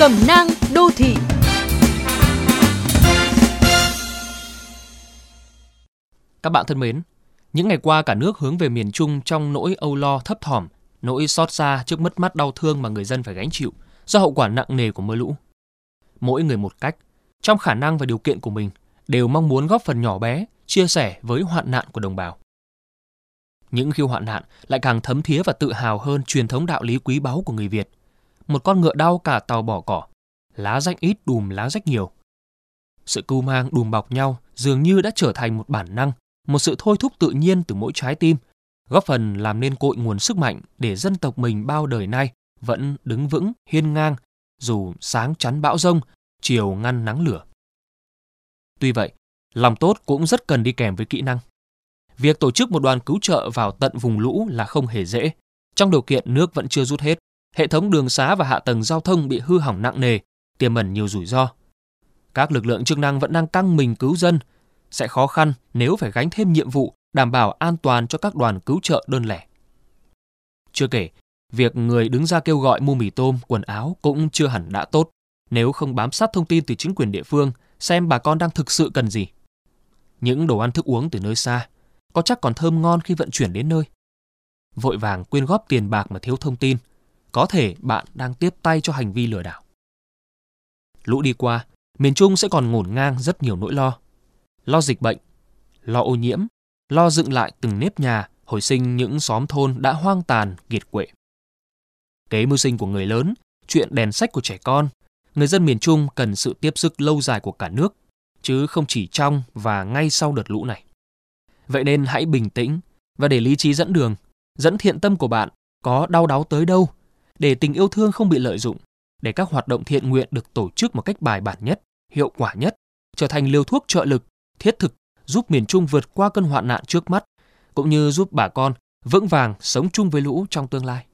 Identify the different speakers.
Speaker 1: Cẩm nang đô thị
Speaker 2: Các bạn thân mến, những ngày qua cả nước hướng về miền Trung trong nỗi âu lo thấp thỏm, nỗi xót xa trước mất mát đau thương mà người dân phải gánh chịu do hậu quả nặng nề của mưa lũ. Mỗi người một cách, trong khả năng và điều kiện của mình, đều mong muốn góp phần nhỏ bé, chia sẻ với hoạn nạn của đồng bào. Những khiêu hoạn nạn lại càng thấm thía và tự hào hơn truyền thống đạo lý quý báu của người Việt. Một con ngựa đau cả tàu bỏ cỏ, lá rách ít đùm lá rách nhiều. Sự cưu mang đùm bọc nhau dường như đã trở thành một bản năng, một sự thôi thúc tự nhiên từ mỗi trái tim, góp phần làm nên cội nguồn sức mạnh để dân tộc mình bao đời nay vẫn đứng vững, hiên ngang, dù sáng chắn bão rông, chiều ngăn nắng lửa. Tuy vậy, lòng tốt cũng rất cần đi kèm với kỹ năng. Việc tổ chức một đoàn cứu trợ vào tận vùng lũ là không hề dễ. Trong điều kiện nước vẫn chưa rút hết, hệ thống đường xá và hạ tầng giao thông bị hư hỏng nặng nề, tiềm ẩn nhiều rủi ro. Các lực lượng chức năng vẫn đang căng mình cứu dân, sẽ khó khăn nếu phải gánh thêm nhiệm vụ đảm bảo an toàn cho các đoàn cứu trợ đơn lẻ. Chưa kể, việc người đứng ra kêu gọi mua mì tôm, quần áo cũng chưa hẳn đã tốt nếu không bám sát thông tin từ chính quyền địa phương xem bà con đang thực sự cần gì. Những đồ ăn thức uống từ nơi xa có chắc còn thơm ngon khi vận chuyển đến nơi. Vội vàng quyên góp tiền bạc mà thiếu thông tin, có thể bạn đang tiếp tay cho hành vi lừa đảo. Lũ đi qua, miền Trung sẽ còn ngổn ngang rất nhiều nỗi lo. Lo dịch bệnh, lo ô nhiễm, lo dựng lại từng nếp nhà, hồi sinh những xóm thôn đã hoang tàn, kiệt quệ. Kế mưu sinh của người lớn, chuyện đèn sách của trẻ con, người dân miền Trung cần sự tiếp sức lâu dài của cả nước, chứ không chỉ trong và ngay sau đợt lũ này. Vậy nên hãy bình tĩnh và để lý trí dẫn đường, dẫn thiện tâm của bạn có đau đáu tới đâu, để tình yêu thương không bị lợi dụng, để các hoạt động thiện nguyện được tổ chức một cách bài bản nhất, hiệu quả nhất, trở thành liều thuốc trợ lực, thiết thực giúp miền Trung vượt qua cơn hoạn nạn trước mắt, cũng như giúp bà con vững vàng sống chung với lũ trong tương lai.